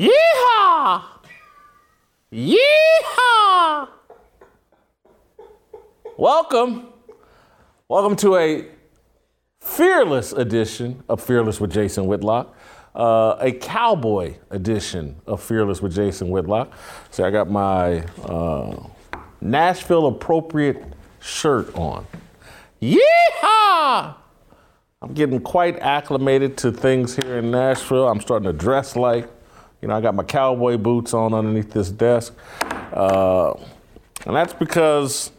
Yeehaw! Yeehaw! Welcome. Welcome to a fearless edition of Fearless with Jason Whitlock, uh, a cowboy edition of Fearless with Jason Whitlock. So I got my uh, Nashville appropriate shirt on. Yeehaw! I'm getting quite acclimated to things here in Nashville. I'm starting to dress like, you know, I got my cowboy boots on underneath this desk. Uh, and that's because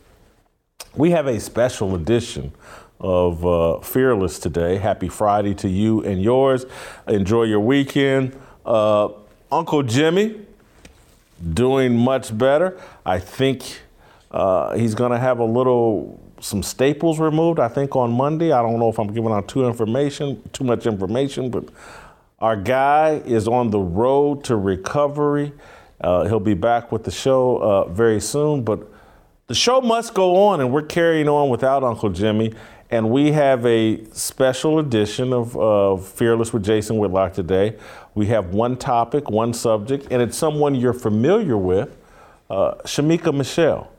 we have a special edition of uh, Fearless today. Happy Friday to you and yours. Enjoy your weekend. Uh, Uncle Jimmy doing much better. I think uh, he's going to have a little some staples removed. I think on Monday. I don't know if I'm giving out too information, too much information, but our guy is on the road to recovery. Uh, he'll be back with the show uh, very soon, but the show must go on, and we're carrying on without Uncle Jimmy. And we have a special edition of uh, Fearless with Jason Whitlock today. We have one topic, one subject, and it's someone you're familiar with, uh, Shemeka Michelle.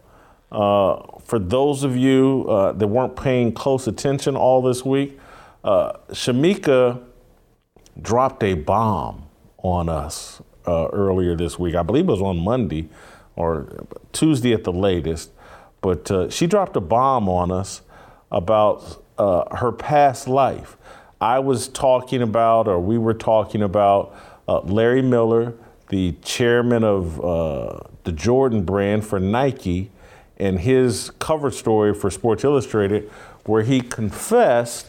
Uh, for those of you uh, that weren't paying close attention all this week, uh, Shemeka dropped a bomb on us uh, earlier this week. I believe it was on Monday or Tuesday at the latest. But she dropped a bomb on us about uh, her past life. I was talking about, or we were talking about, uh, Larry Miller, the chairman of uh, the Jordan brand for Nike, and his cover story for Sports Illustrated, where he confessed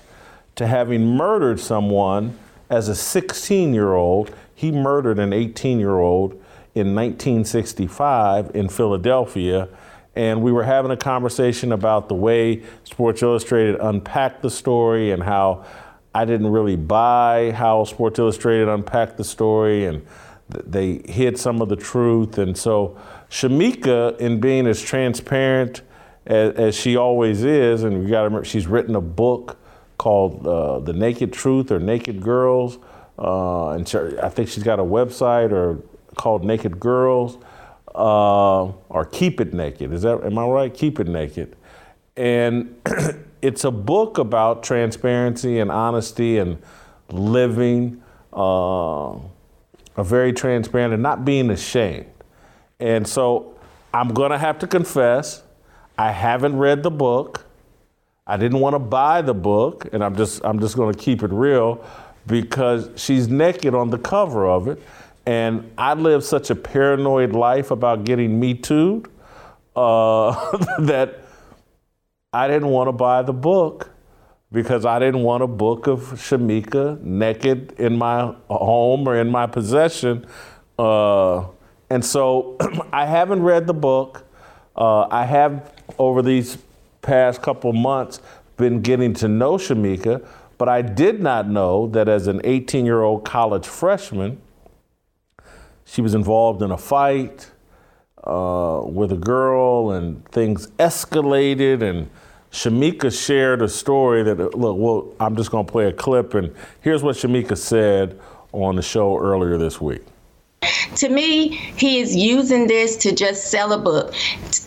to having murdered someone as a 16 year old. He murdered an 18 year old in 1965 in Philadelphia and we were having a conversation about the way Sports Illustrated unpacked the story and how I didn't really buy how Sports Illustrated unpacked the story and th- they hid some of the truth. And so Shemeka, in being as transparent as, as she always is, and you got to remember she's written a book called uh, The Naked Truth or Naked Girls, uh, and I think she's got a website or called Naked Girls uh, or Keep It Naked. Is that am I right? Keep It Naked, and it's a book about transparency and honesty and living uh, a very transparent and not being ashamed. And so I'm gonna have to confess, I haven't read the book. I didn't want to buy the book, and I'm just I'm just gonna keep it real because she's naked on the cover of it. And I lived such a paranoid life about getting me too uh, that I didn't want to buy the book because I didn't want a book of Shemeka naked in my home or in my possession. Uh, and so I haven't read the book. Uh, I have, over these past couple months, been getting to know Shemeka, but I did not know that as an 18 year old college freshman, she was involved in a fight uh, with a girl, and things escalated. And Shemeka shared a story that, look, well, I'm just going to play a clip, and here's what Shemeka said on the show earlier this week. To me, he is using this to just sell a book.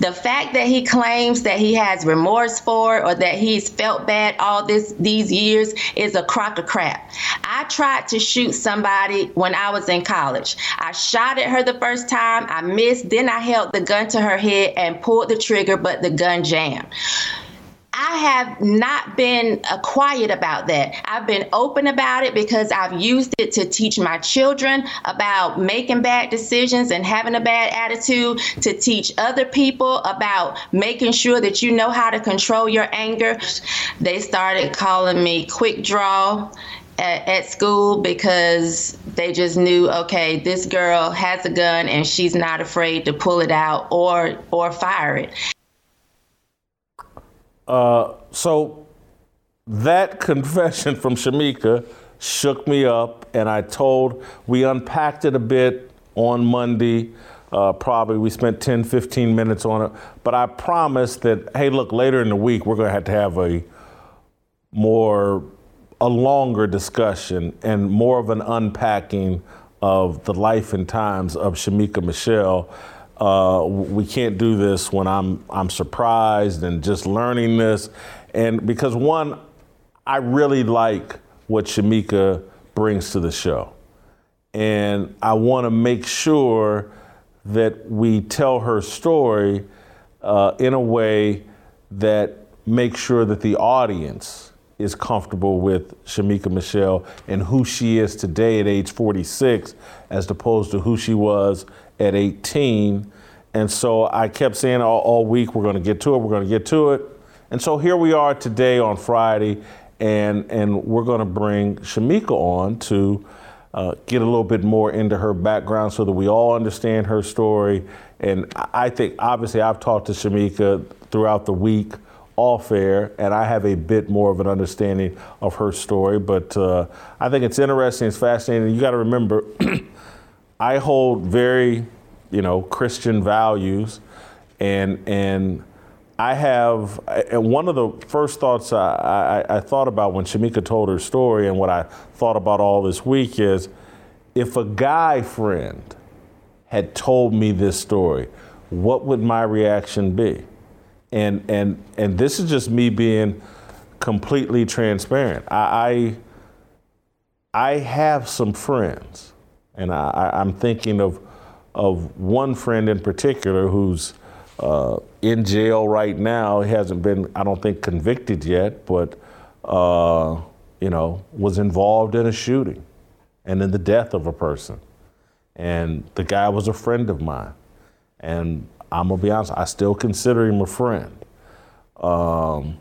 The fact that he claims that he has remorse for or that he's felt bad all this these years is a crock of crap. I tried to shoot somebody when I was in college. I shot at her the first time, I missed, then I held the gun to her head and pulled the trigger, but the gun jammed. I have not been uh, quiet about that. I've been open about it because I've used it to teach my children about making bad decisions and having a bad attitude, to teach other people about making sure that you know how to control your anger. They started calling me quick draw at, at, school because they just knew okay this girl has a gun and she's not afraid to pull it out or or fire it uh, so that confession from Shemeka shook me up and I told we unpacked it a bit on Monday uh, probably we spent 10 15 minutes on it but I promised that hey look later in the week we're going to have to have a more a longer discussion and more of an unpacking of the life and times of Shemeka Michelle. Uh, we can't do this when I'm I'm surprised and just learning this, and because one, I really like what Shemeka brings to the show, and I want to make sure that we tell her story uh, in a way that makes sure that the audience is comfortable with Shemeka Michelle and who she is today at age 46 as opposed to who she was at 18. And so I kept saying all, all week, we're going to get to it, we're going to get to it. And so here we are today on Friday, and, and we're going to bring Shemeka on to uh, get a little bit more into her background so that we all understand her story. And I think, obviously, I've talked to Shemeka throughout the week off air, and I have a bit more of an understanding of her story. But uh, I think it's interesting, it's fascinating. You got to remember, I hold very, you know, Christian values, and and I have. And one of the first thoughts I, I, I thought about when Shemeka told her story, and what I thought about all this week is, if a guy friend had told me this story, what would my reaction be? and and and this is just me being completely transparent. I I, I have some friends, and I, I'm thinking of of one friend in particular who's uh, in jail right now. He hasn't been, I don't think, convicted yet, but uh, you know, was involved in a shooting and in the death of a person. And the guy was a friend of mine, and I'm gonna be honest, I still consider him a friend. Um,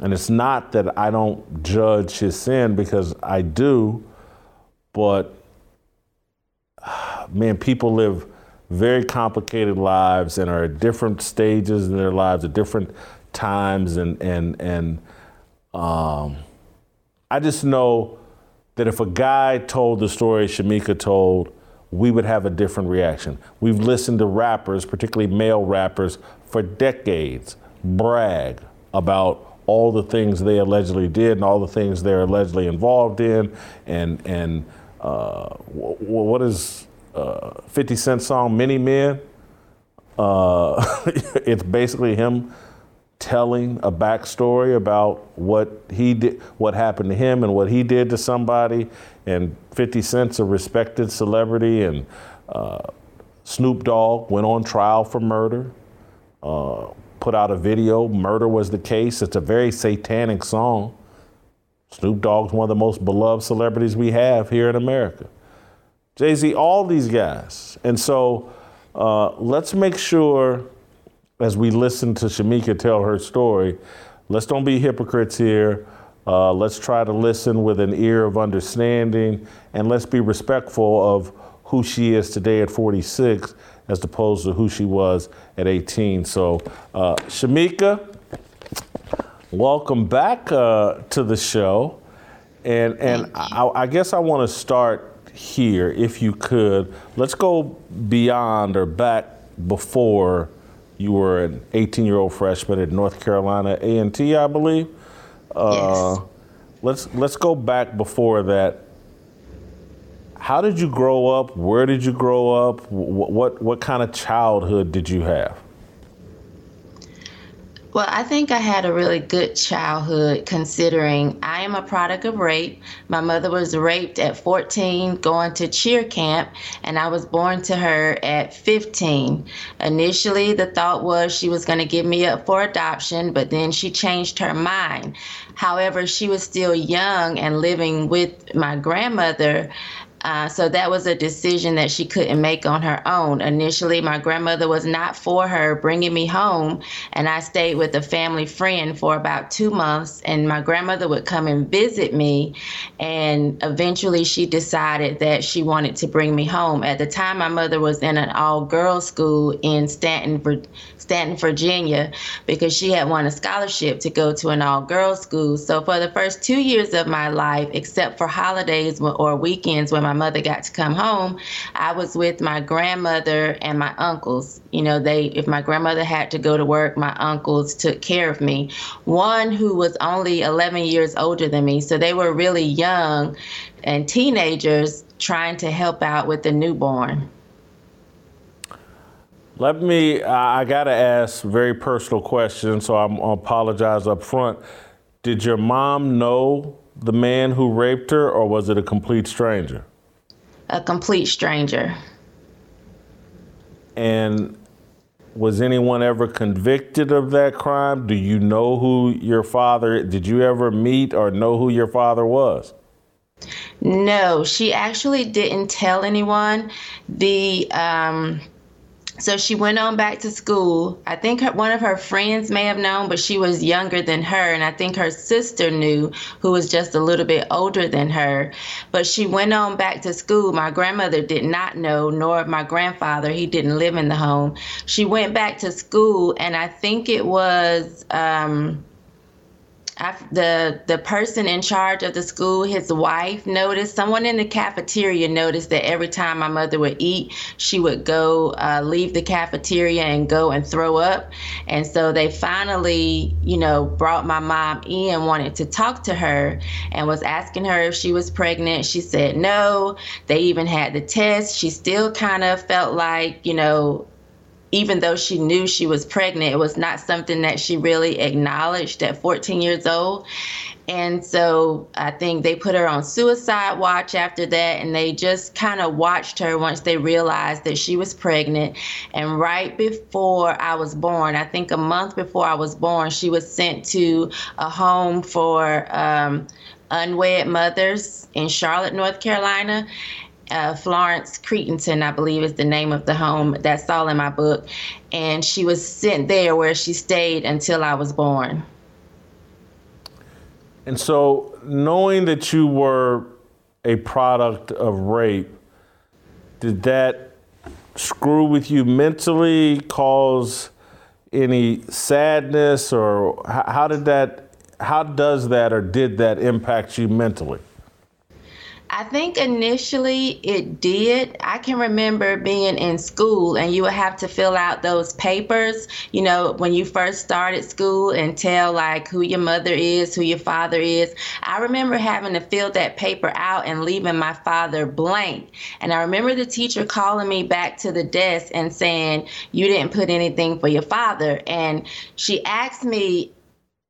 and it's not that I don't judge his sin because I do, but man, people live very complicated lives and are at different stages in their lives at different times and and and um, I just know that if a guy told the story Shemeka told, we would have a different reaction. We've listened to rappers, particularly male rappers, for decades brag about all the things they allegedly did and all the things they're allegedly involved in, and and uh, what is uh, 50 Cent song "Many Men"? Uh, it's basically him telling a backstory about what he did, what happened to him, and what he did to somebody. And 50 Cent's a respected celebrity, and uh, Snoop Dogg went on trial for murder. Uh, put out a video. Murder was the case. It's a very satanic song. Snoop Dogg's one of the most beloved celebrities we have here in America. Jay Z, all these guys. And so uh, let's make sure as we listen to Shemeka tell her story, let's don't be hypocrites here. Uh, let's try to listen with an ear of understanding and let's be respectful of who she is today at 46 as opposed to who she was at 18. So, uh, Shemeka, welcome back uh, to the show. And, and I, I guess I want to start here, if you could. Let's go beyond or back before you were an 18 year old freshman at North Carolina A&T, I believe. Uh, yes. Let's let's go back before that how did you grow up? Where did you grow up? What, what, what kind of childhood did you have? Well, I think I had a really good childhood considering I am a product of rape. My mother was raped at 14 going to cheer camp, and I was born to her at 15. Initially, the thought was she was going to give me up for adoption, but then she changed her mind. However, she was still young and living with my grandmother. Uh, so that was a decision that she couldn't make on her own. Initially, my grandmother was not for her bringing me home, and I stayed with a family friend for about two months. And my grandmother would come and visit me, and eventually she decided that she wanted to bring me home. At the time, my mother was in an all-girls school in Staunton, Staunton, Virginia, because she had won a scholarship to go to an all-girls school. So for the first two years of my life, except for holidays or weekends when my mother got to come home, I was with my grandmother and my uncles. You know, they if my grandmother had to go to work, my uncles took care of me. One who was only 11 years older than me, so they were really young and teenagers trying to help out with the newborn. Let me, I got to ask very personal questions, so I'm, I apologize up front. Did your mom know the man who raped her, or was it a complete stranger? A complete stranger. And was anyone ever convicted of that crime? Do you know who your father did you ever meet or know who your father was? No, she actually didn't tell anyone. The um so she went on back to school. I think her, one of her friends may have known, but she was younger than her. And I think her sister knew, who was just a little bit older than her. But she went on back to school. My grandmother did not know, nor my grandfather. He didn't live in the home. She went back to school, and I think it was. Um, the the person in charge of the school, his wife noticed. Someone in the cafeteria noticed that every time my mother would eat, she would go uh, leave the cafeteria and go and throw up. And so they finally, you know, brought my mom in, wanted to talk to her, and was asking her if she was pregnant. She said no. They even had the test. She still kind of felt like, you know, even though she knew she was pregnant, it was not something that she really acknowledged at 14 years old. And so I think they put her on suicide watch after that, and they just kind of watched her once they realized that she was pregnant. And right before I was born, I think a month before I was born, she was sent to a home for um, unwed mothers in Charlotte, North Carolina uh, Florence Crittenton, I believe is the name of the home. That's all in my book. And she was sent there where she stayed until I was born. And so, knowing that you were a product of rape, did that screw with you mentally, cause any sadness, or how did that, how does that or did that impact you mentally? I think initially it did. I can remember being in school and you would have to fill out those papers, you know, when you first started school and tell like who your mother is, who your father is. I remember having to fill that paper out and leaving my father blank. And I remember the teacher calling me back to the desk and saying, You didn't put anything for your father. And she asked me,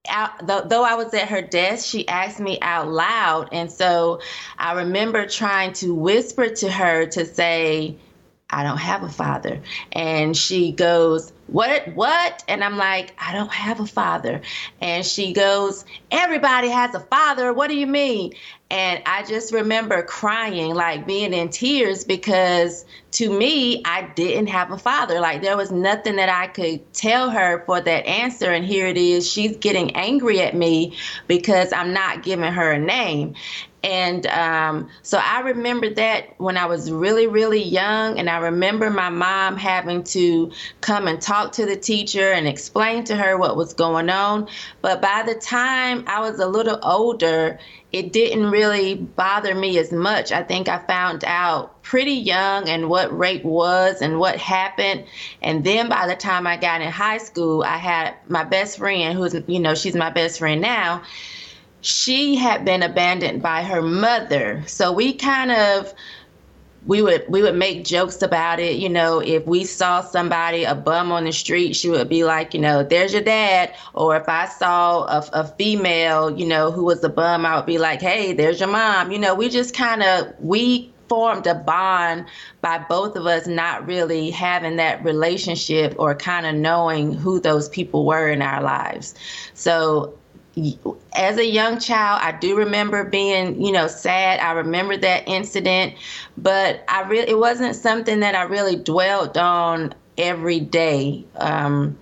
out, though I was at her desk, she asked me out loud. And so I remember trying to whisper to her to say, I don't have a father. And she goes, What? What? And I'm like, I don't have a father. And she goes, Everybody has a father. What do you mean? And I just remember crying, like being in tears, because to me, I didn't have a father. Like there was nothing that I could tell her for that answer. And here it is. She's getting angry at me because I'm not giving her a name. And um, so I remember that when I was really, really young. And I remember my mom having to come and talk to the teacher and explain to her what was going on. But by the time I was a little older, it didn't really bother me as much. I think I found out pretty young and what rape was and what happened. And then by the time I got in high school, I had my best friend, who's, you know, she's my best friend now. She had been abandoned by her mother. So we kind of we would we would make jokes about it. You know, if we saw somebody a bum on the street, she would be like, you know, there's your dad. Or if I saw a, a female, you know, who was a bum, I would be like, hey, there's your mom. You know, we just kind of we formed a bond by both of us not really having that relationship or kind of knowing who those people were in our lives. So as a young child, I do remember being, you know, sad. I remember that incident, but I really it wasn't something that I really dwelled on every day. Um,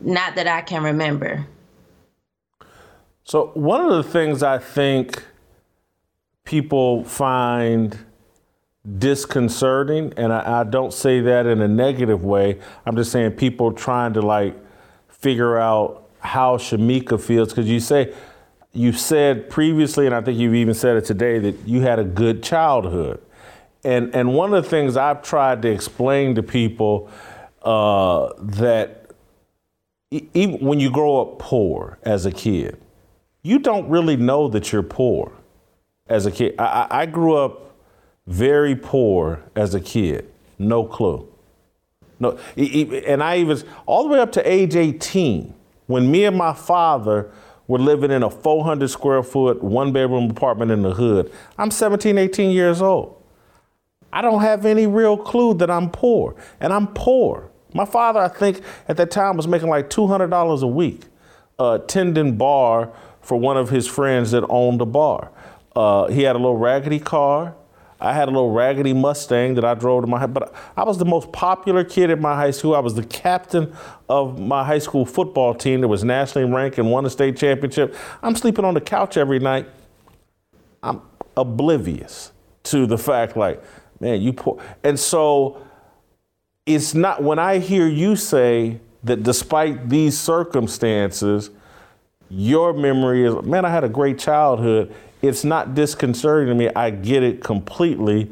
not that I can remember. So one of the things I think people find disconcerting, and I, I don't say that in a negative way. I'm just saying people trying to like figure out how Shemeka feels because you say you said previously, and I think you've even said it today, that you had a good childhood. And and one of the things I've tried to explain to people uh, that even when you grow up poor as a kid, you don't really know that you're poor as a kid. I, I grew up very poor as a kid, no clue. No, and I even all the way up to age 18 when me and my father were living in a 400 square foot, one bedroom apartment in the hood, I'm 17, 18 years old. I don't have any real clue that I'm poor, and I'm poor. My father, I think, at that time was making like $200 a week, uh, tending bar for one of his friends that owned a bar. Uh, he had a little raggedy car. I had a little raggedy Mustang that I drove to my but I was the most popular kid in my high school. I was the captain of my high school football team that was nationally ranked and won a state championship. I'm sleeping on the couch every night. I'm oblivious to the fact like, man, you poor. And so it's not when I hear you say that despite these circumstances, your memory is, man, I had a great childhood it's not disconcerting to me. I get it completely.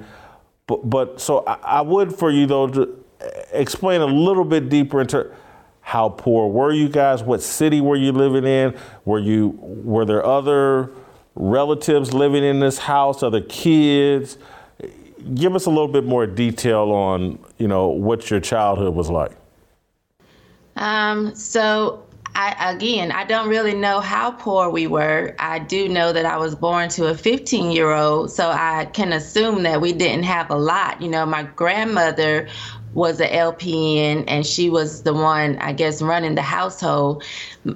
But, but so I, I would for you though to explain a little bit deeper into how poor were you guys? What city were you living in? Were you were there other relatives living in this house? Other kids? Give us a little bit more detail on you know what your childhood was like. Um, so I, again, I don't really know how poor we were. I do know that I was born to a 15 year old, so I can assume that we didn't have a lot. You know, my grandmother was a LPN and she was the one, I guess, running the household.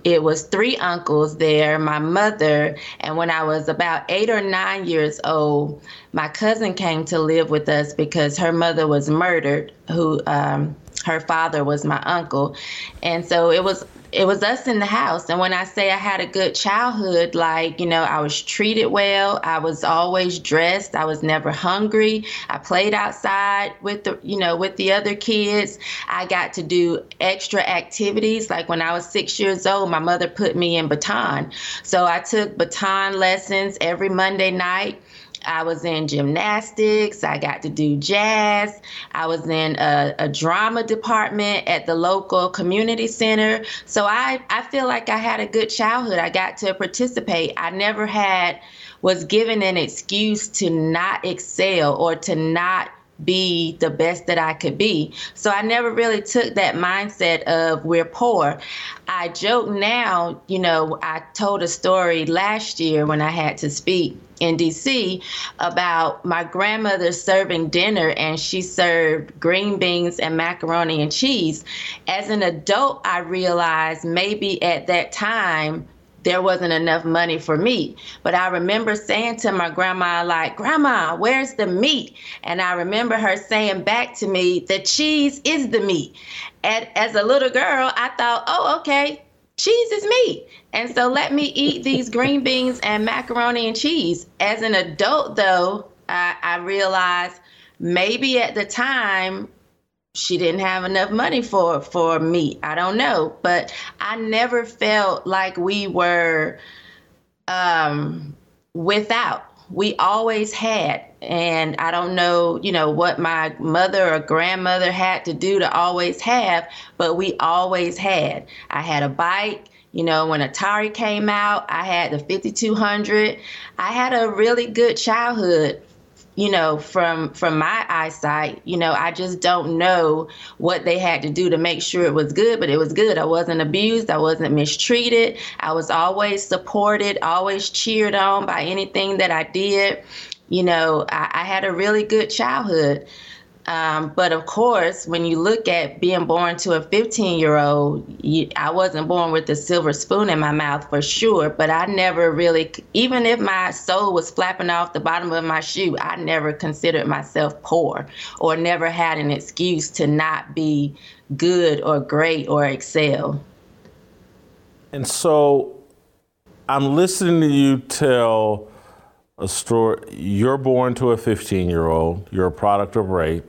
It was three uncles there, my mother, and when I was about eight or nine years old, my cousin came to live with us because her mother was murdered, who um, her father was my uncle. And so it was it was us in the house. And when I say I had a good childhood, like, you know, I was treated well. I was always dressed. I was never hungry. I played outside with the, you know, with the other kids. I got to do extra activities. Like when I was six years old, my mother put me in baton. So I took baton lessons every Monday night. I was in gymnastics. I got to do jazz. I was in a, a, drama department at the local community center. So I, I feel like I had a good childhood. I got to participate. I never had, was given an excuse to not excel or to not be the best that I could be. So I never really took that mindset of we're poor. I joke now, you know, I told a story last year when I had to speak in DC about my grandmother serving dinner and she served green beans and macaroni and cheese. As an adult, I realized maybe at that time there wasn't enough money for meat. But I remember saying to my grandma, like, Grandma, where's the meat? And I remember her saying back to me, the cheese is the meat. And as a little girl, I thought, oh, okay, cheese is meat. And so let me eat these green beans and macaroni and cheese. As an adult, though, I, I realized maybe at the time she didn't have enough money for for me. I don't know, but I never felt like we were um, without. We always had, and I don't know, you know, what my mother or grandmother had to do to always have, but we always had. I had a bike. You know, when Atari came out, I had the 5200. I had a really good childhood you know from from my eyesight you know i just don't know what they had to do to make sure it was good but it was good. I wasn't abused. I wasn't mistreated. I was always supported always cheered on by anything that i did. You know i, I had a really good childhood um, but of course, when you look at being born to a 15 year old, I wasn't born with a silver spoon in my mouth for sure, but I never really, even if my soul was flapping off the bottom of my shoe, I never considered myself poor or never had an excuse to not be good or great or excel. And so I'm listening to you tell a story. You're born to a 15 year old, you're a product of rape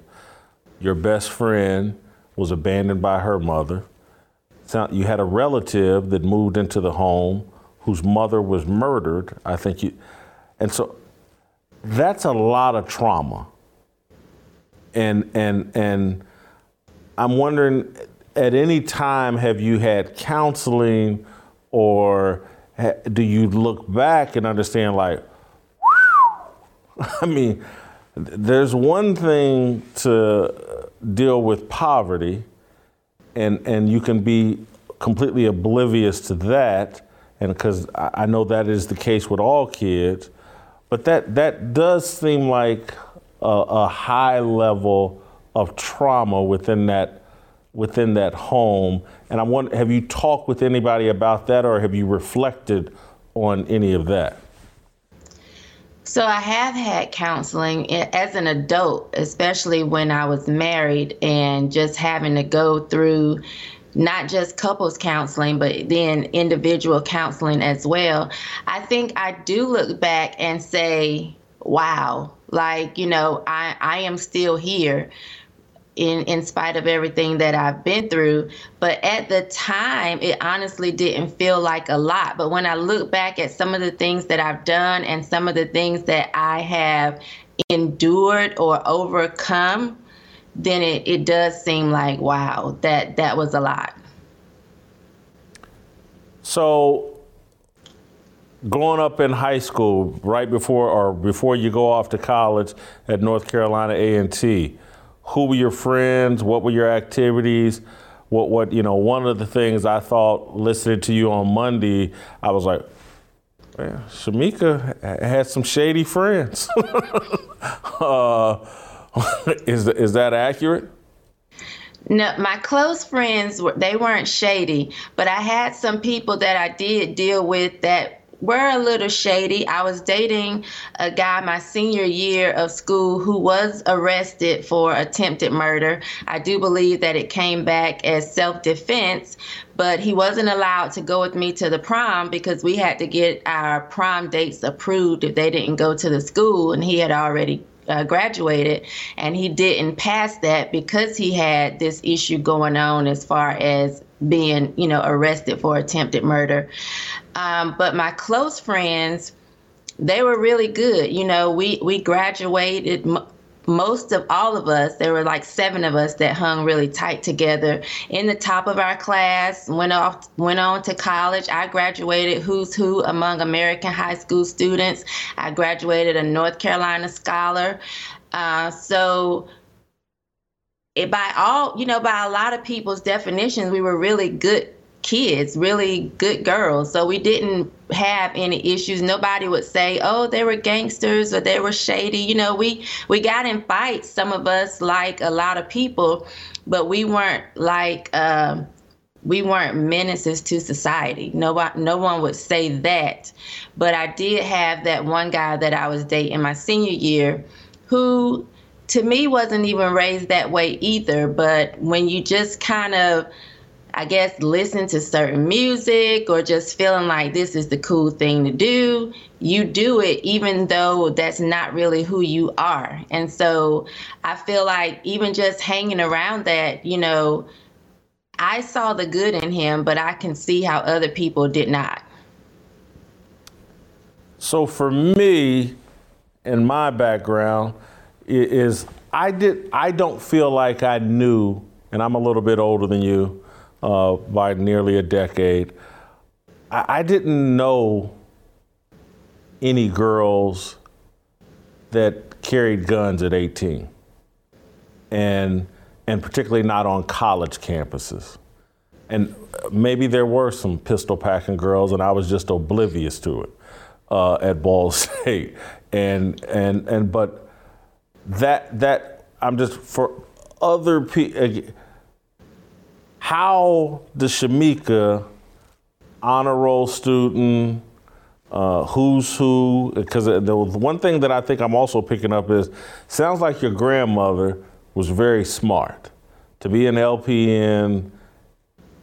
your best friend was abandoned by her mother. You had a relative that moved into the home whose mother was murdered. I think you, and so that's a lot of trauma. And and and I'm wondering, at any time have you had counseling, or do you look back and understand like, I mean, there's one thing to deal with poverty, and and you can be completely oblivious to that, and because I know that is the case with all kids, but that that does seem like a, a high level of trauma within that within that home. And I want, have you talked with anybody about that, or have you reflected on any of that? So I have had counseling as an adult, especially when I was married and just having to go through not just couples counseling, but then individual counseling as well. I think I do look back and say, wow, like, you know, I, I am still here in in spite of everything that I've been through. But at the time, it honestly didn't feel like a lot. But when I look back at some of the things that I've done and some of the things that I have endured or overcome, then it, it does seem like wow, that that was a lot. So growing up in high school, right before or before you go off to college at North Carolina A&T, who were your friends? What were your activities? What, what, you know, one of the things I thought listening to you on Monday, I was like, man, Shemeka had some shady friends. uh, is, is that accurate? No, my close friends were they weren't shady, but I had some people that I did deal with that were a little shady. I was dating a guy my senior year of school who was arrested for attempted murder. I do believe that it came back as self defense, but he wasn't allowed to go with me to the prom because we had to get our prom dates approved if they didn't go to the school, and he had already uh, graduated, and he didn't pass that because he had this issue going on as far as being, you know, arrested for attempted murder. Um, but my close friends, they were really good. You know, we we graduated. most of all of us, there were like seven of us that hung really tight together in the top of our class. Went off, went on to college. I graduated who's who among American high school students. I graduated a North Carolina scholar. Uh, so it, by all, you know, by a lot of people's definitions, we were really good kids, really good girls. So we didn't have any issues. Nobody would say, "Oh, they were gangsters or they were shady." You know, we we got in fights. Some of us, like a lot of people, but we weren't like um, we weren't menaces to society. No, no one would say that. But I did have that one guy that I was dating my senior year, who to me wasn't even raised that way either. But when you just kind of, I guess, listen to certain music or just feeling like this is the cool thing to do, you do it even though that's not really who you are. And so I feel like even just hanging around that, you know, I saw the good in him, but I can see how other people did not. So for me, in my background, is I did I don't feel like I knew, and I'm a little bit older than you uh, by nearly a decade. I, I didn't know any girls that carried guns at 18, and and particularly not on college campuses. And maybe there were some pistol packing girls, and I was just oblivious to it uh, at Ball State. And and and but that that I'm just for other people. How the Shemeka, honor roll student, uh, who's who? Because the one thing that I think I'm also picking up is sounds like your grandmother was very smart to be an LPN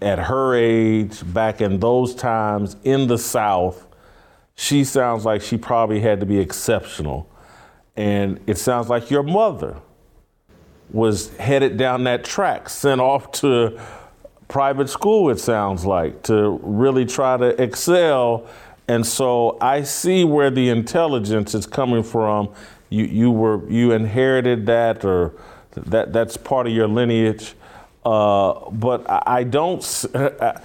at her age back in those times in the South. She sounds like she probably had to be exceptional. And it sounds like your mother was headed down that track, sent off to private school, it sounds like, to really try to excel. And so I see where the intelligence is coming from. You, you were you inherited that, or that that's part of your lineage. Uh, but I, don't. Uh,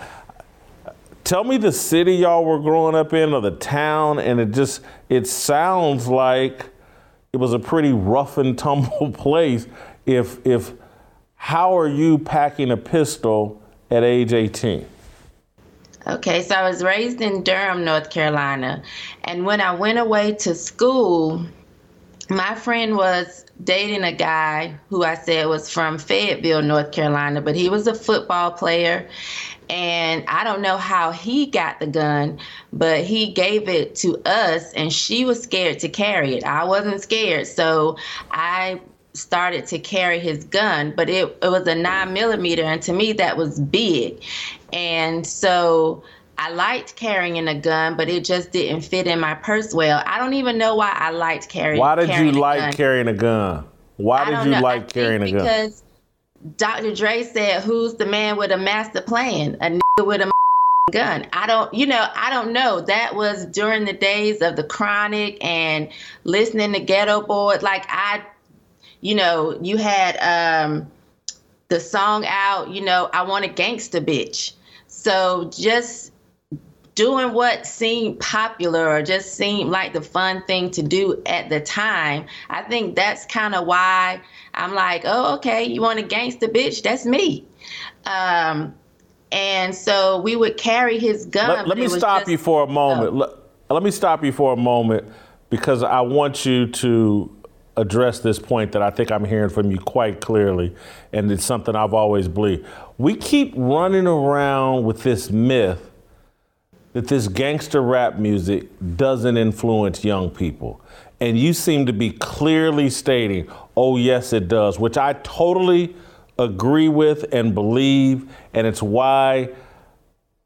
tell me the city y'all were growing up in, or the town, and it just it sounds like it was a pretty rough and tumble place. If if how are you packing a pistol at age 18? Okay, so I was raised in Durham, North Carolina. And when I went away to school, my friend was dating a guy who I said was from Fayetteville, North Carolina, but he was a football player. And I don't know how he got the gun, but he gave it to us, and she was scared to carry it. I wasn't scared. So I started to carry his gun, but it, it was a nine millimeter, and to me that was big. And so I liked carrying a gun, but it just didn't fit in my purse well. I don't even know why I liked carrying. Why did carrying you like gun. carrying a gun? Why did you know. like carrying a gun? Because Dr. Dre said, "Who's the man with a master plan? A nigga with a gun." I don't, you know, I don't know. That was during the days of the Chronic and listening to Geto Boy. Like I you know, you had um, the song out, you know, I want a gangster bitch. So just doing what seemed popular or just seemed like the fun thing to do at the time, I think that's kind of why I'm like, oh, okay, you want a gangster bitch? That's me. Um, and so we would carry his gun. Let, let me stop just, you for a moment. Oh. Let, let me stop you for a moment because I want you to address this point that I think I'm hearing from you quite clearly, and it's something I've always believed. We keep running around with this myth that this gangster rap music doesn't influence young people. And you seem to be clearly stating, oh, yes, it does, which I totally agree with and believe. And it's why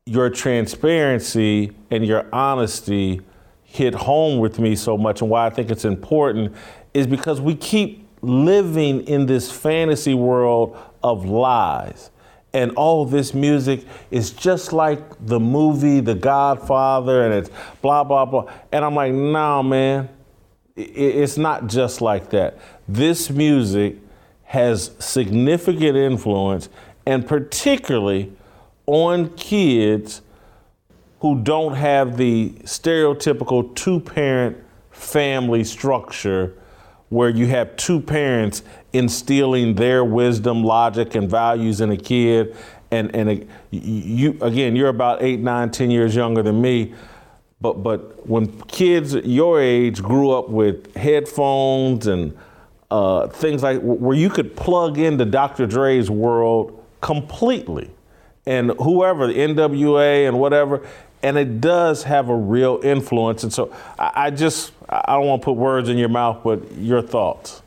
your transparency and your honesty hit home with me so much and why I think it's important is because we keep living in this fantasy world of lies. And all this music is just like the movie The Godfather, and it's blah, blah, blah. And I'm like, nah, man, it's not just like that. This music has significant influence, and particularly on kids who don't have the stereotypical two parent family structure where you have two parents instilling their wisdom, logic, and values in a kid. And, and you, again, you're about eight, nine, ten years younger than me. But, but when kids your age grew up with headphones and uh, things like where you could plug into Dr. Dre's world completely, and whoever, the NWA and whatever, and it does have a real influence. And so I, I just, I don't want to put words in your mouth, but your thoughts.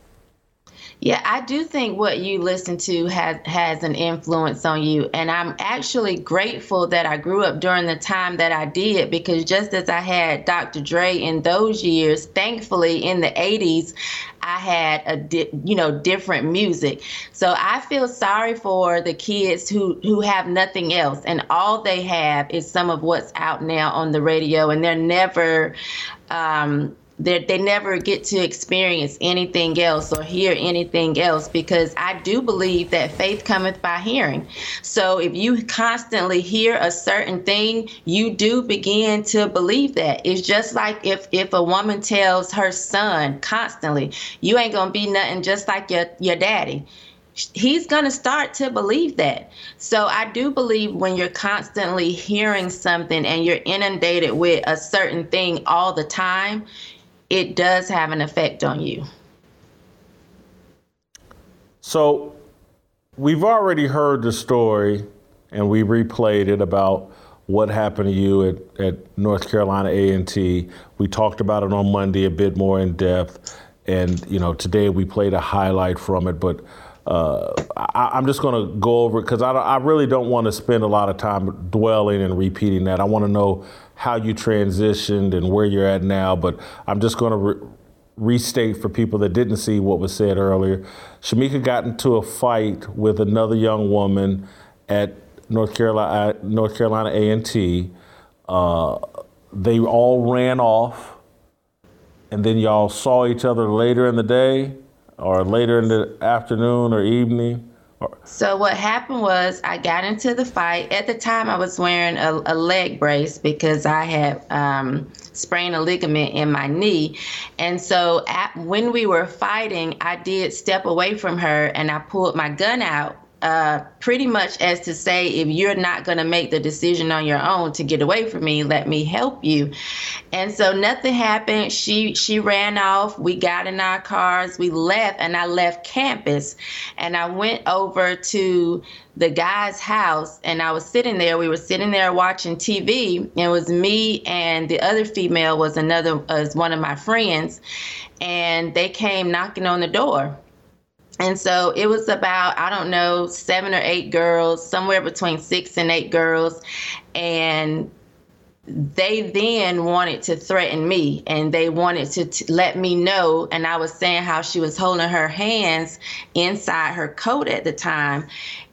Yeah, I do think what you listen to has has an influence on you, and I'm actually grateful that I grew up during the time that I did because just as I had Dr. Dre in those years, thankfully in the 80s, I had a di- you know different music. So I feel sorry for the kids who who have nothing else, and all they have is some of what's out now on the radio, and they're never. Um, they they never get to experience anything else or hear anything else because I do believe that faith cometh by hearing. So if you constantly hear a certain thing, you do begin to believe that. It's just like if if a woman tells her son constantly, "You ain't gonna be nothing just like your your daddy." he's going to start to believe that. So I do believe when you're constantly hearing something and you're inundated with a certain thing all the time, it does have an effect on you. So we've already heard the story and we replayed it about what happened to you at, at North Carolina A&T. We talked about it on Monday a bit more in depth. And, you know, today we played a highlight from it. But uh, I, am just going to go over it because I, I really don't want to spend a lot of time dwelling and repeating that. I want to know how you transitioned and where you're at now, but I'm just going to re- restate for people that didn't see what was said earlier. Shemeka got into a fight with another young woman at North Carolina, North Carolina A&T. Uh, they all ran off, and then y'all saw each other later in the day or later in the afternoon or evening? So what happened was I got into the fight. At the time, I was wearing a, a leg brace because I had um, sprained a ligament in my knee, and so at, when we were fighting, I did step away from her and I pulled my gun out uh, pretty much as to say, if you're not going to make the decision on your own to get away from me, let me help you. And so nothing happened. She she ran off. We got in our cars. We left, and I left campus, and I went over to the guy's house, and I was sitting there. We were sitting there watching TV. And It was me and the other female was another was one of my friends, and they came knocking on the door and so it was about, I don't know, seven or eight girls, somewhere between six and eight girls. And they then wanted to threaten me and they wanted to t- let me know. And I was saying how she was holding her hands inside her coat at the time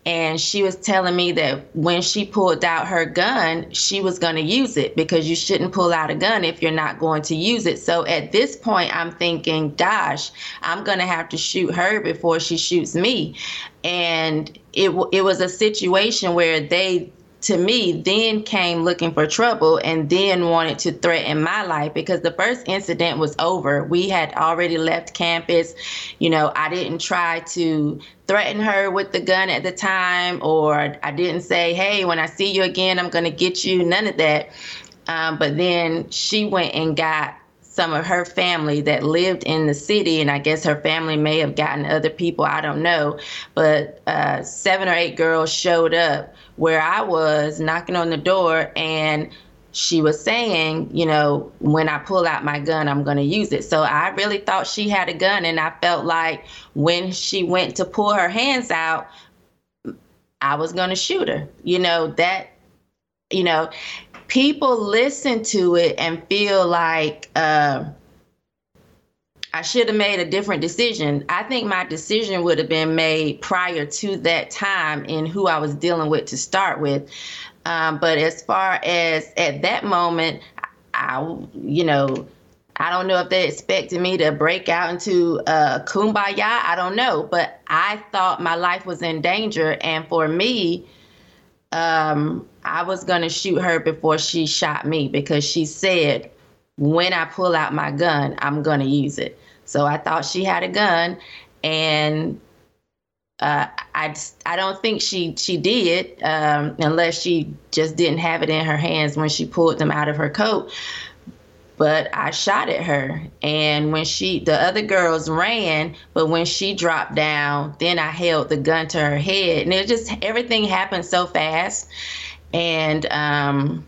and she was telling me that when she pulled out her gun, she was going to use it because you shouldn't pull out a gun if you're not going to use it. So at this point, I'm thinking, gosh, I'm going to have to shoot her before she shoots me. And it it was a situation where they to me then came looking for trouble and then wanted to threaten my life because the first incident was over. We had already left campus. You know, I didn't try to threaten her with the gun at the time, or I didn't say, hey, when I see you again, I'm going to get you. None of that. Um, but then she went and got some of her family that lived in the city, and I guess her family may have gotten other people, I don't know. But uh, seven or eight girls showed up where I was knocking on the door, and she was saying, you know, when I pull out my gun, I'm going to use it. So I really thought she had a gun, and I felt like when she went to pull her hands out, I was going to shoot her. You know, that, you know, people listen to it and feel like uh, I should have made a different decision. I think my decision would have been made prior to that time in who I was dealing with to start with. Um, but as far as at that moment, I, you know, I don't know if they expected me to break out into uh, kumbaya. I don't know, but I thought my life was in danger, and for me, um, I was going to shoot her before she shot me because she said, when I pull out my gun, I'm going to use it. So I thought she had a gun, and uh, I I don't think she she did um, unless she just didn't have it in her hands when she pulled them out of her coat but I shot at her. And when she, the other girls ran, but when she dropped down, then I held the gun to her head. And it just, everything happened so fast. And um,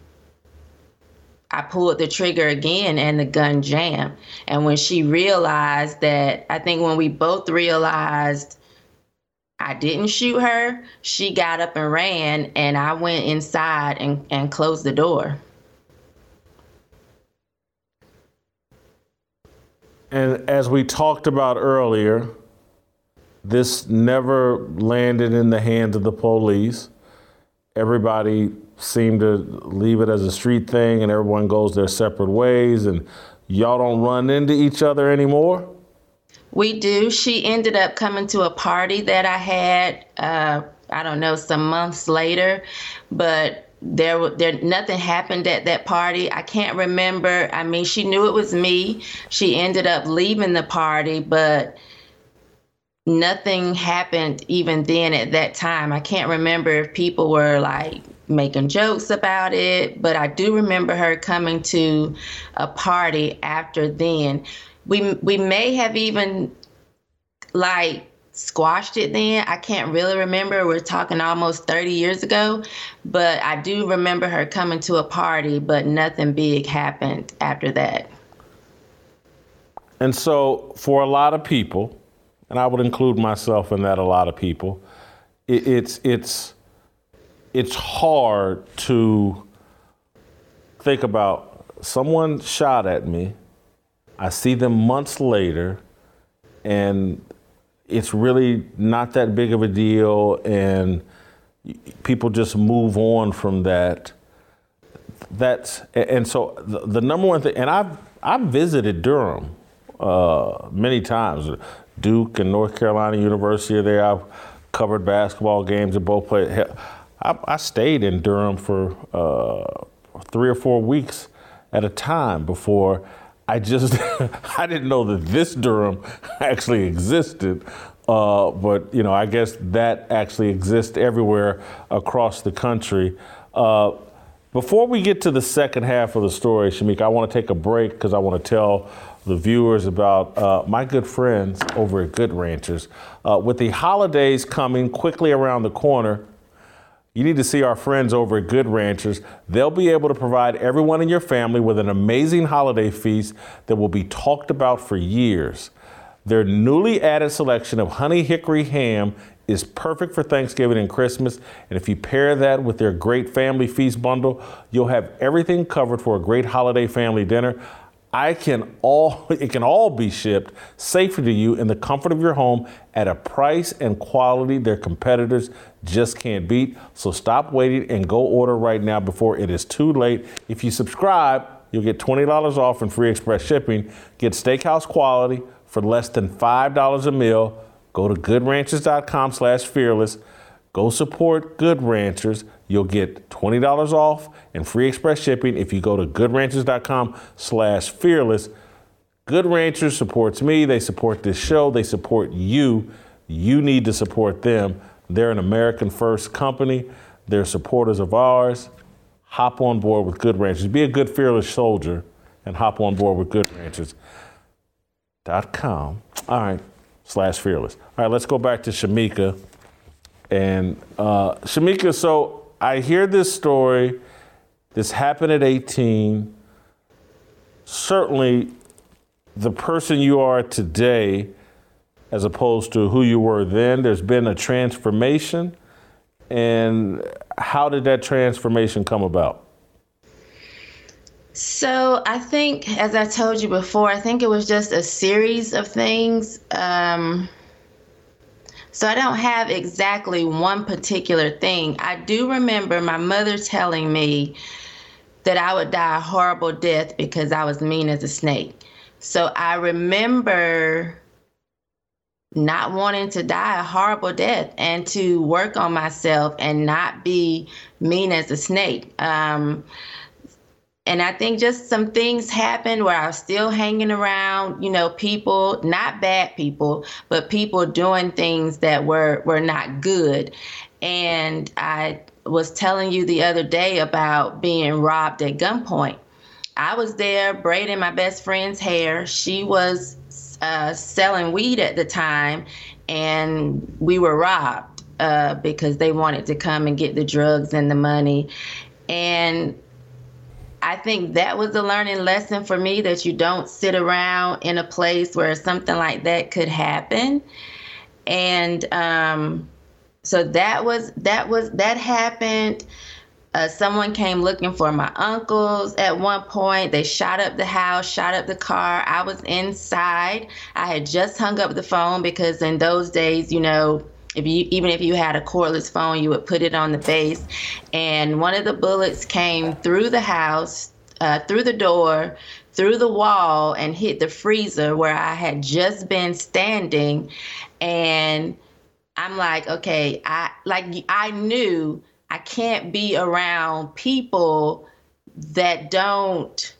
I pulled the trigger again and the gun jammed. And when she realized that, I think when we both realized I didn't shoot her, she got up and ran, and I went inside and, and closed the door. And as we talked about earlier, this never landed in the hands of the police. Everybody seemed to leave it as a street thing and everyone goes their separate ways. And, y'all don't run into each other anymore? We do. She ended up coming to a party that I had. Uh, I don't know, some months later, but there there nothing happened at that party. I can't remember. I mean, she knew it was me. She ended up leaving the party, but nothing happened even then at that time. I can't remember if people were like making jokes about it, but I do remember her coming to a party after then. We we may have even like squashed it then. I can't really remember. We're talking almost 30 years ago, but I do remember her coming to a party, but nothing big happened after that. And so, for a lot of people, and I would include myself in that, a lot of people, it, it's it's it's hard to think about someone shot at me. I see them months later, and it's really not that big of a deal, and people just move on from that. That's and so the, the number one thing, and I've I've visited Durham uh, many times. Duke and North Carolina University are there. I've covered basketball games at both places. I, I, stayed in Durham for uh, three or four weeks at a time before I just I didn't know that this Durham actually existed. Uh, but you know, I guess that actually exists everywhere across the country. Uh, before we get to the second half of the story, Shamik, I want to take a break because I want to tell the viewers about uh, my good friends over at Good Ranchers. Uh, with the holidays coming quickly around the corner, you need to see our friends over at Good Ranchers. They'll be able to provide everyone in your family with an amazing holiday feast that will be talked about for years. Their newly added selection of honey hickory ham is perfect for Thanksgiving and Christmas. And if you pair that with their great family feast bundle, you'll have everything covered for a great holiday family dinner. I can all it can all be shipped safely to you in the comfort of your home at a price and quality their competitors just can't beat. So stop waiting and go order right now before it is too late. If you subscribe, you'll get $20 off and free express shipping. Get steakhouse quality for less than $5 a meal. Go to goodranchers.com slash fearless. Go support Good Ranchers. You'll get $20 off and free express shipping if you go to goodranchers.com slash fearless. Good Ranchers supports me. They support this show. They support you. You need to support them. They're an American first company. They're supporters of ours. Hop on board with Good Ranchers. Be a good, fearless soldier and hop on board with Good Ranchers. Dot com. All right, slash fearless. All right, let's go back to Shemeka. And uh, Shemeka, so I hear this story. This happened at 18. Certainly, the person you are today, as opposed to who you were then, there's been a transformation. And how did that transformation come about? So I think, as I told you before, I think it was just a series of things. Um, so I don't have exactly one particular thing. I do remember my mother telling me that I would die a horrible death because I was mean as a snake. So I remember not wanting to die a horrible death and to work on myself and not be mean as a snake. Um, and I think just some things happened where I was still hanging around, you know, people, not bad people, but people doing things that were were not good. And I was telling you the other day about being robbed at gunpoint. I was there braiding my best friend's hair. She was uh, selling weed at the time, and we were robbed uh, because they wanted to come and get the drugs and the money. And I think that was a learning lesson for me that you don't sit around in a place where something like that could happen. And um, so that was that was that happened. Uh, someone came looking for my uncles at one point. They shot up the house, shot up the car. I was inside. I had just hung up the phone because in those days, you know, if you even if you had a cordless phone, you would put it on the base, and one of the bullets came through the house, uh, through the door, through the wall and hit the freezer where I had just been standing. And I'm like, okay, I like I knew I can't be around people that don't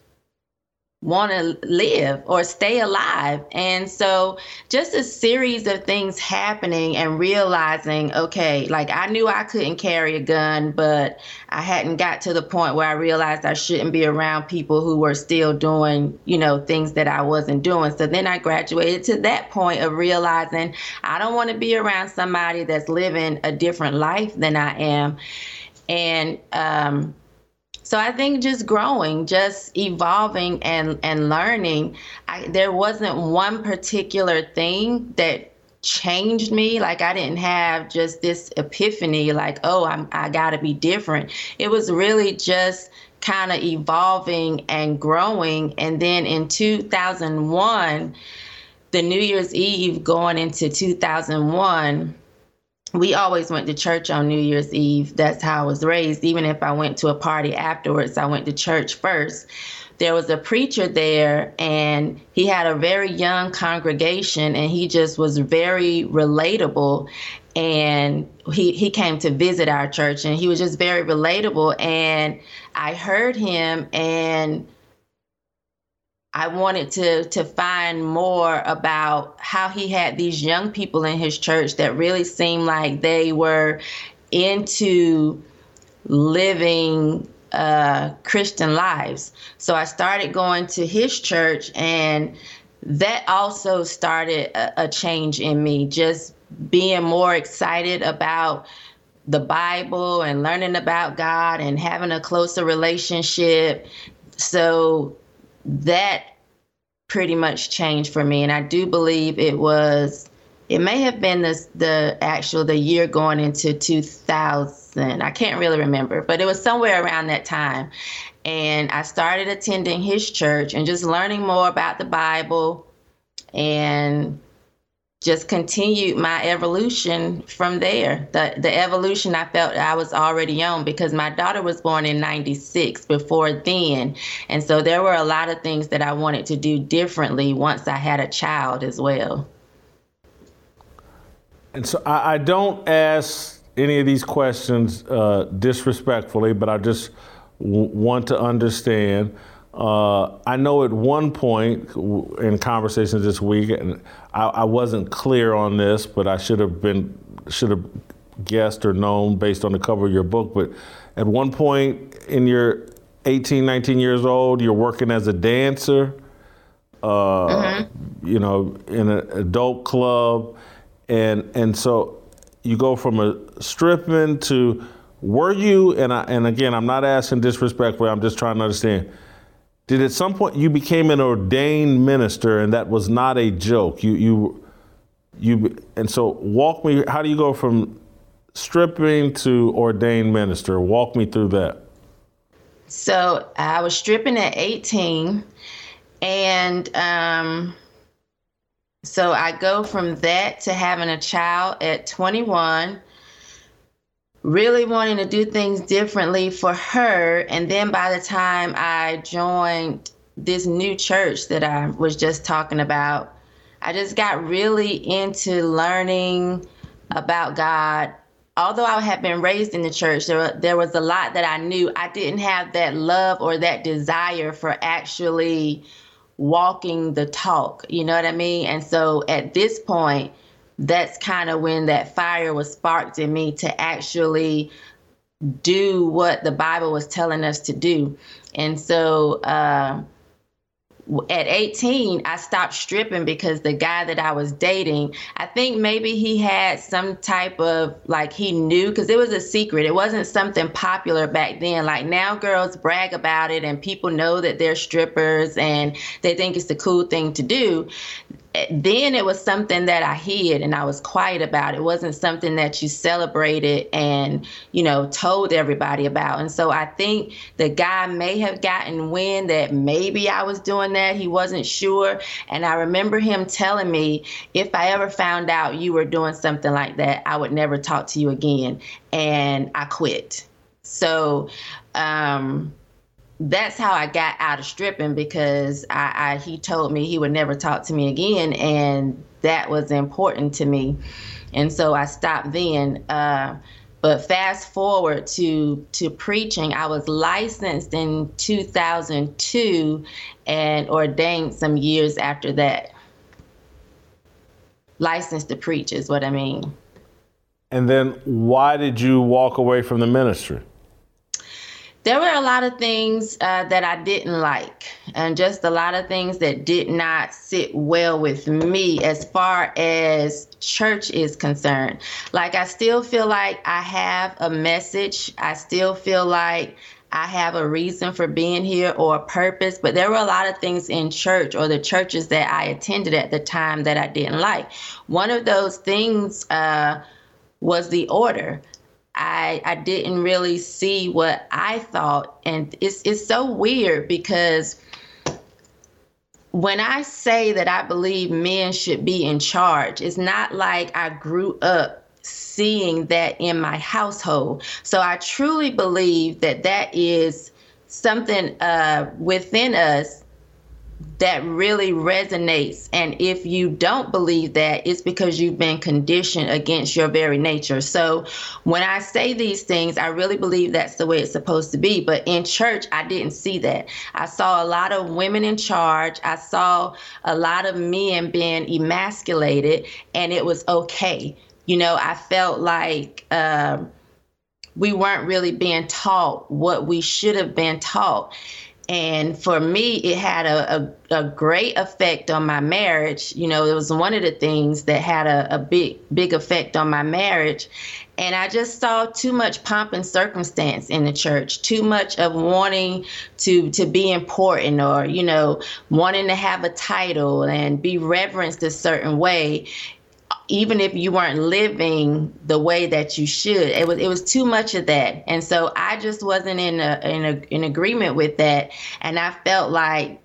want to live or stay alive. And so just a series of things happening and realizing, okay, like I knew I couldn't carry a gun, but I hadn't got to the point where I realized I shouldn't be around people who were still doing, you know, things that I wasn't doing. So then I graduated to that point of realizing I don't want to be around somebody that's living a different life than I am. And um so I think just growing, just evolving and and learning. I, there wasn't one particular thing that changed me. Like I didn't have just this epiphany, like oh, I'm I got to be different. It was really just kind of evolving and growing. And then in 2001, the New Year's Eve going into 2001 we always went to church on New Year's Eve. That's how I was raised. Even if I went to a party afterwards, I went to church first. There was a preacher there, and he had a very young congregation, and he just was very relatable. And he, he came to visit our church, and he was just very relatable. And I heard him, and I wanted to to find more about how he had these young people in his church that really seemed like they were into living uh, Christian lives. So I started going to his church, and that also started a, a change in me. Just being more excited about the Bible and learning about God and having a closer relationship. So that pretty much changed for me. And I do believe it was, it may have been the, the actual, the year going into 2000. I can't really remember, but it was somewhere around that time. And I started attending his church and just learning more about the Bible and just continued my evolution from there. The the evolution I felt I was already on because my daughter was born in 96 before then. And so there were a lot of things that I wanted to do differently once I had a child as well. And so I, I don't ask any of these questions uh, disrespectfully, but I just w- want to understand uh, I know at one point in conversations this week, and I, I, wasn't clear on this, but I should have been should have guessed or known based on the cover of your book. But at one point in your 18, 19 years old, you're working as a dancer, uh, mm-hmm. you know, in an adult club, and and so you go from a stripping to were you and I, and again, I'm not asking disrespectfully. I'm just trying to understand did at some point you became an ordained minister and that was not a joke? You you you and so walk me how do you go from stripping to ordained minister? Walk me through that. So i was stripping at 18 and um so i go from that to having a child at 21 really wanting to do things differently for her. And then by the time I joined this new church that I was just talking about, I just got really into learning about God. Although I had been raised in the church, there, there was a lot that I knew. I didn't have that love or that desire for actually walking the talk. You know what I mean? And so at this point, that's kind of when that fire was sparked in me to actually do what the Bible was telling us to do. And so uh, at 18, I stopped stripping because the guy that I was dating, I think maybe he had some type of like he knew because it was a secret. It wasn't something popular back then. Like now, girls brag about it and people know that they're strippers and they think it's the cool thing to do then it was something that I hid and I was quiet about. It wasn't something that you celebrated and, you know, told everybody about. And so I think the guy may have gotten wind that maybe I was doing that. He wasn't sure. And I remember him telling me, if I ever found out you were doing something like that, I would never talk to you again. And I quit. So, um, that's how I got out of stripping because I, I, he told me he would never talk to me again, and that was important to me, and so I stopped then. Uh, but fast forward to to preaching, I was licensed in 2002 and ordained some years after that. Licensed to preach is what I mean. And then why did you walk away from the ministry? There were a lot of things uh, that I didn't like, and just a lot of things that did not sit well with me as far as church is concerned. Like, I still feel like I have a message, I still feel like I have a reason for being here or a purpose, but there were a lot of things in church or the churches that I attended at the time that I didn't like. One of those things uh, was the order. I I didn't really see what I thought, and it's it's so weird because when I say that I believe men should be in charge, it's not like I grew up seeing that in my household. So I truly believe that that is something uh, within us that really resonates. And if you don't believe that, it's because you've been conditioned against your very nature. So when I say these things, I really believe that's the way it's supposed to be. But in church, I didn't see that. I saw a lot of women in charge, I saw a lot of men being emasculated, and it was okay. You know, I felt like, um, we weren't really being taught what we should have been taught. And for me, it had a, a, a, great effect on my marriage. You know, it was one of the things that had a, a big, big effect on my marriage. And I just saw too much pomp and circumstance in the church, too much of wanting to to be important or, you know, wanting to have a title and be reverenced a certain way even if you weren't living the way that you should it was it was too much of that. And so i just wasn't in a, in a, in agreement with that. And i felt like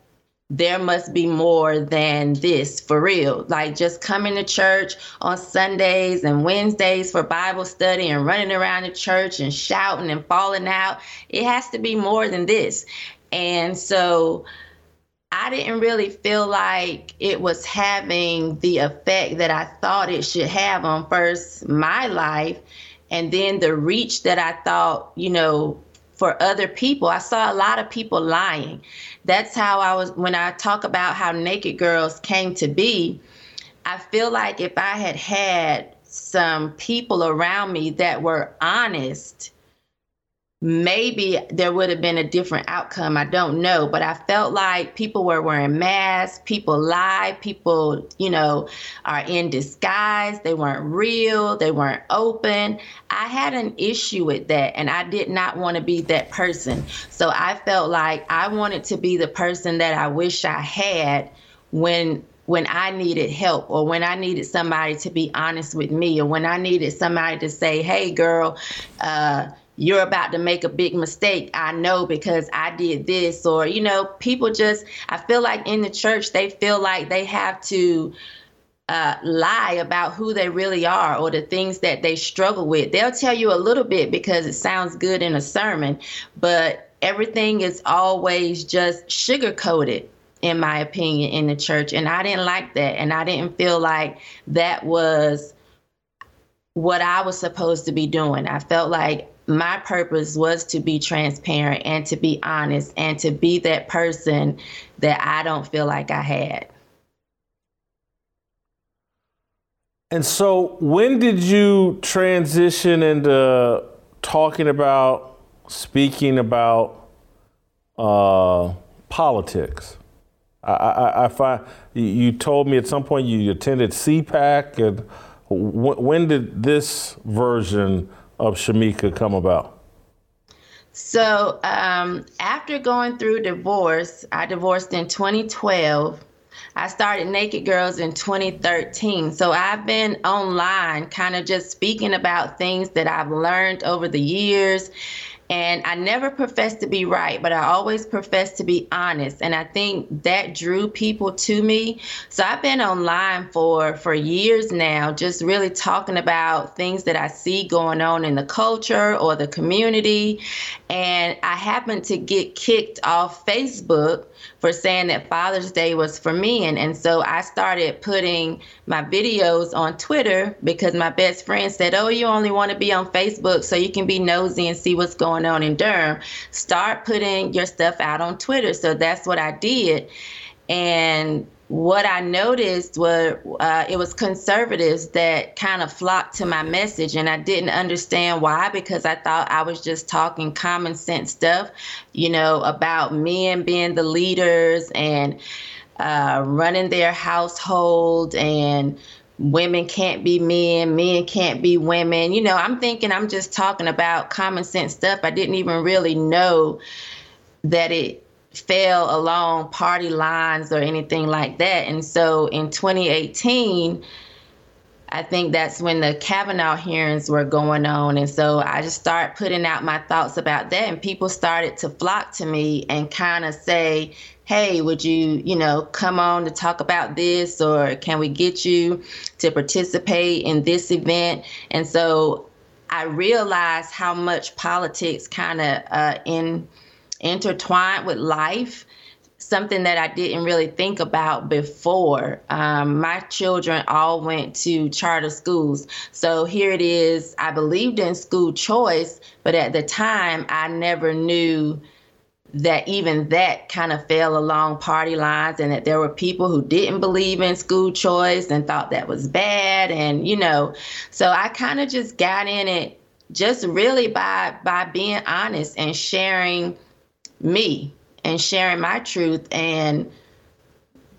there must be more than this for real. Like just coming to church on sundays and wednesdays for bible study and running around the church and shouting and falling out it has to be more than this. And so I didn't really feel like it was having the effect that I thought it should have on first my life and then the reach that I thought, you know, for other people. I saw a lot of people lying. That's how I was when I talk about how Naked Girls came to be. I feel like if I had had some people around me that were honest maybe there would have been a different outcome. I don't know, but I felt like people were wearing masks, people lie, people, you know, are in disguise. They weren't real, they weren't open. I had an issue with that, and I did not want to be that person. So I felt like I wanted to be the person that I wish I had when when I needed help or when I needed somebody to be honest with me or when I needed somebody to say, "Hey girl, uh you're about to make a big mistake. I know because I did this. Or, you know, people just, I feel like in the church, they feel like they have to uh, lie about who they really are or the things that they struggle with. They'll tell you a little bit because it sounds good in a sermon, but everything is always just sugar coated in my opinion in the church and I didn't like that and I didn't feel like that was what I was supposed to be doing. I felt like my purpose was to be transparent and to be honest and to be that person that I don't feel like I had. And so, when did you transition into talking about, speaking about uh, politics? I, I, I, find you told me at some point you attended CPAC, and when did this version of Shemeka come about? So um, after going through divorce, I divorced in 2012. I started Naked Girls in 2013. So I've been online kind of just speaking about things that I've learned over the years And I never professed to be right, but I always professed to be honest. And I think that drew people to me. So I've been online for for years now, just really talking about things that I see going on in the culture or the community. And I happened to get kicked off Facebook for saying that Father's Day was for men. And so I started putting my videos on Twitter because my best friend said, Oh, you only want to be on Facebook so you can be nosy and see what's going on in Durham. Start putting your stuff out on Twitter. So that's what I did. And what I noticed was uh, it was conservatives that kind of flocked to my message, and I didn't understand why because I thought I was just talking common sense stuff, you know, about men being the leaders and uh, running their household and women can't be men, men can't be women. You know, I'm thinking I'm just talking about common sense stuff. I didn't even really know that it fell along party lines or anything like that. And so in 2018, I think that's when the Kavanaugh hearings were going on. And so I just started putting out my thoughts about that. And people started to flock to me and kind of say, hey, would you, you know, come on to talk about this? Or can we get you to participate in this event? And so I realized how much politics kind of uh, in intertwined with life something that I didn't really think about before. Um, my children all went to charter schools. So here it is. I believed in school choice, but at the time, I never knew that even that kind of fell along party lines and that there were people who didn't believe in school choice and thought that was bad and you know so i kind of just got in it just really by by being honest and sharing me and sharing my truth and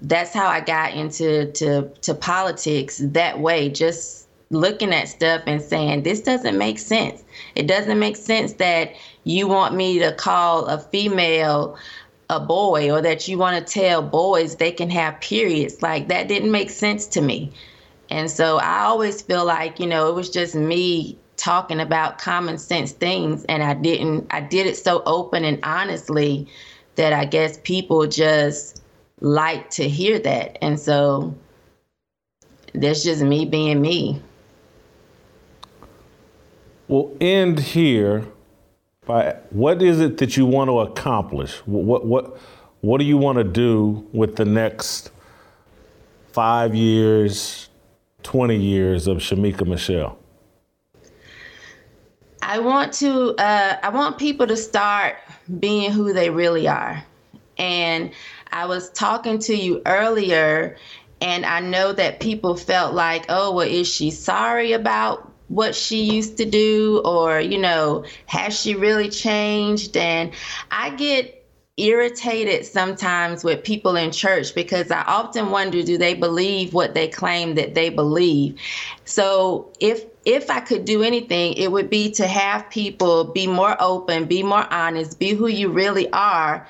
that's how I got into to to politics that way just looking at stuff and saying this doesn't make sense. It doesn't make sense that you want me to call a female a boy or that you want to tell boys they can have periods. Like that didn't make sense to me. And so I always feel like, you know, it was just me talking about common sense things and I didn't I did it so open and honestly that I guess people just like to hear that. And so that's just me being me. We'll end here by what is it that you want to accomplish? What what what do you want to do with the next five years, 20 years of Shemeka Michelle? I want to uh, I want people to start being who they really are. And I was talking to you earlier and I know that people felt like, "Oh, well is she sorry about what she used to do or, you know, has she really changed?" And I get irritated sometimes with people in church because I often wonder do they believe what they claim that they believe. So if if I could do anything, it would be to have people be more open, be more honest, be who you really are,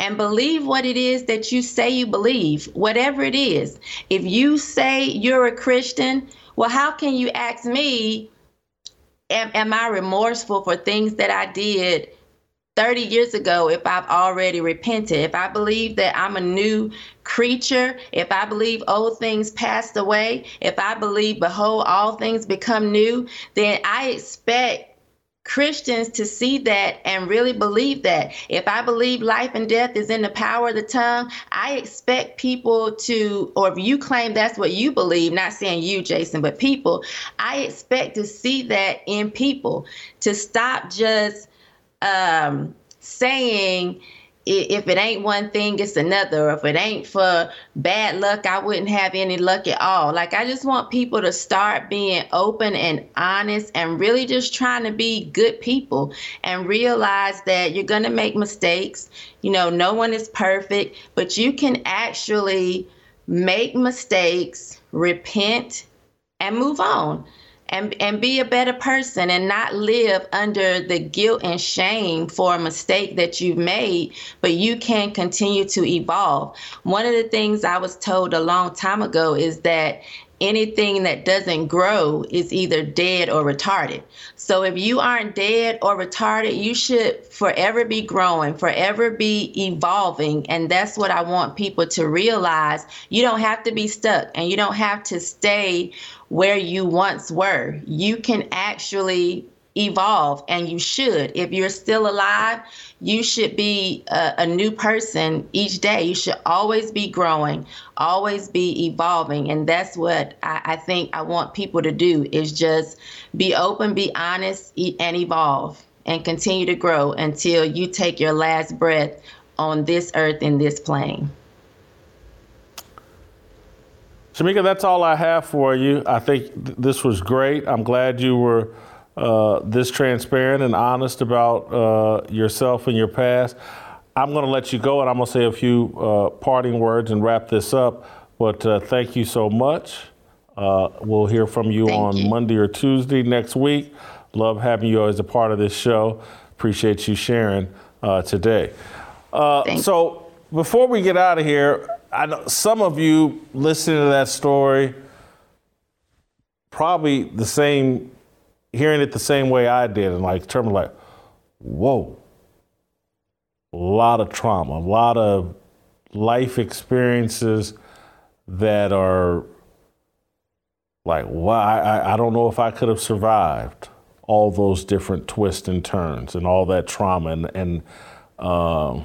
and believe what it is that you say you believe, whatever it is. If you say you're a Christian, well, how can you ask me, am, am I remorseful for things that I did 30 years ago if I've already repented, if I believe that I'm a new creature, if I believe old things passed away, if I believe, behold, all things become new, then I expect Christians to see that and really believe that. If I believe life and death is in the power of the tongue, I expect people to, or if you claim that's what you believe, not saying you, Jason, but people, I expect to see that in people, to stop just um, saying if it ain't one thing, it's another. If it ain't for bad luck, I wouldn't have any luck at all. Like, I just want people to start being open and honest and really just trying to be good people and realize that you're going to make mistakes. You know, no one is perfect, but you can actually make mistakes, repent, and move on and and be a better person and not live under the guilt and shame for a mistake that you've made but you can continue to evolve. One of the things i was told a long time ago is that anything that doesn't grow is either dead or retarded. So if you aren't dead or retarded, you should forever be growing, forever be evolving. And that's what I want people to realize. You don't have to be stuck and you don't have to stay where you once were. You can actually evolve and you should if you're still alive you should be a, a, new person each day you should always be growing always be evolving and that's what I, I think i want people to do is just be open be honest and evolve and continue to grow until you take your last breath on this earth in this plane Shemeka, that's all I have for you. I think th- this was great. I'm glad you were uh, this transparent and honest about uh, yourself and your past. I'm going to let you go and I'm going to say a few uh, parting words and wrap this up. But uh, thank you so much. Uh, we'll hear from you thank on you. Monday or Tuesday next week. Love having you as a part of this show. Appreciate you sharing today. so before we get out of here, I know some of you listening to that story probably the same hearing it the same way I did, and like terms like, whoa, a lot of trauma, a lot of life experiences that are like, wow, I, I don't know if I could have survived all those different twists and turns and all that trauma and and um,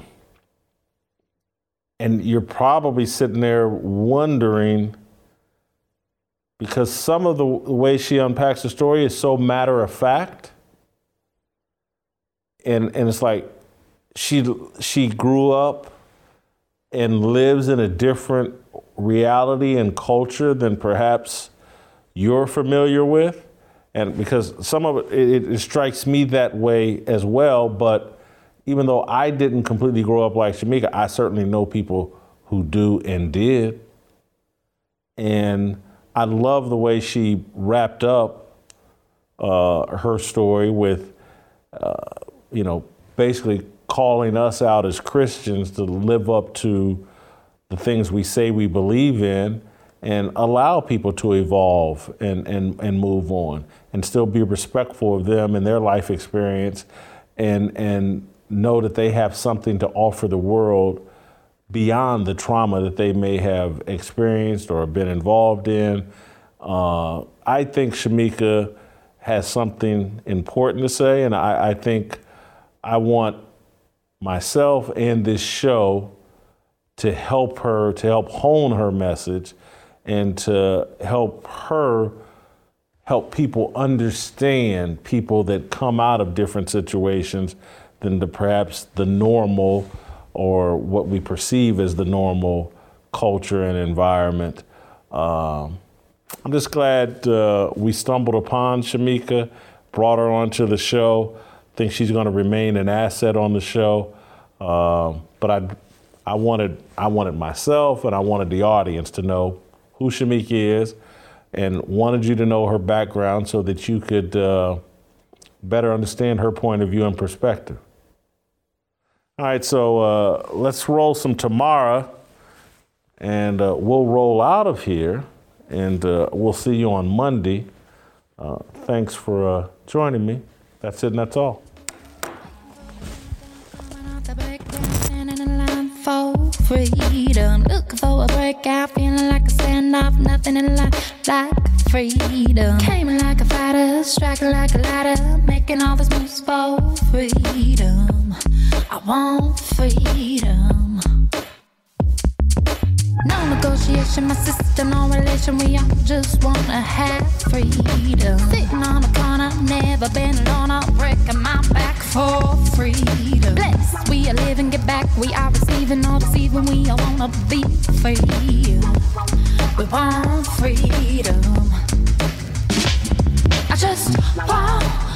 and you're probably sitting there wondering because some of the way she unpacks the story is so matter of fact. And, and it's like she, she grew up and lives in a different reality and culture than perhaps you're familiar with. And because some of it, it, it strikes me that way as well. But even though I didn't completely grow up like Shemeka, I certainly know people who do and did. And I love the way she wrapped up uh, her story with, uh, you know, basically calling us out as Christians to live up to the things we say we believe in and allow people to evolve and, and, and move on and still be respectful of them and their life experience and, and know that they have something to offer the world beyond the trauma that they may have experienced or been involved in. Uh, I think Shemeka has something important to say, and I, I think I want myself and this show to help her, to help hone her message, and to help her help people understand people that come out of different situations than the perhaps the normal or what we perceive as the normal culture and environment. Um, I'm just glad uh, we stumbled upon Shemeka, brought her onto the show. Think she's going to remain an asset on the show. Uh, but I, I wanted, I wanted myself and I wanted the audience to know who Shemeka is, and wanted you to know her background so that you could uh, better understand her point of view and perspective. All right, so uh, let's roll some Tamara, and uh, we'll roll out of here, and uh, we'll see you on Monday. Uh, thanks for uh, joining me. That's it, and that's all. freedom. Looking for a breakout, feeling like a standoff, nothing in life like freedom. Came like a fighter, striking like a ladder, making all these moves for freedom. I want freedom. No negotiation, my sister, no relation. We all just wanna have freedom. Sitting on a corner, never been alone. I'm breaking my back for freedom. Blessed, we are living, get back. We are receiving, all deceiving. We all wanna be free. We want freedom. I just want.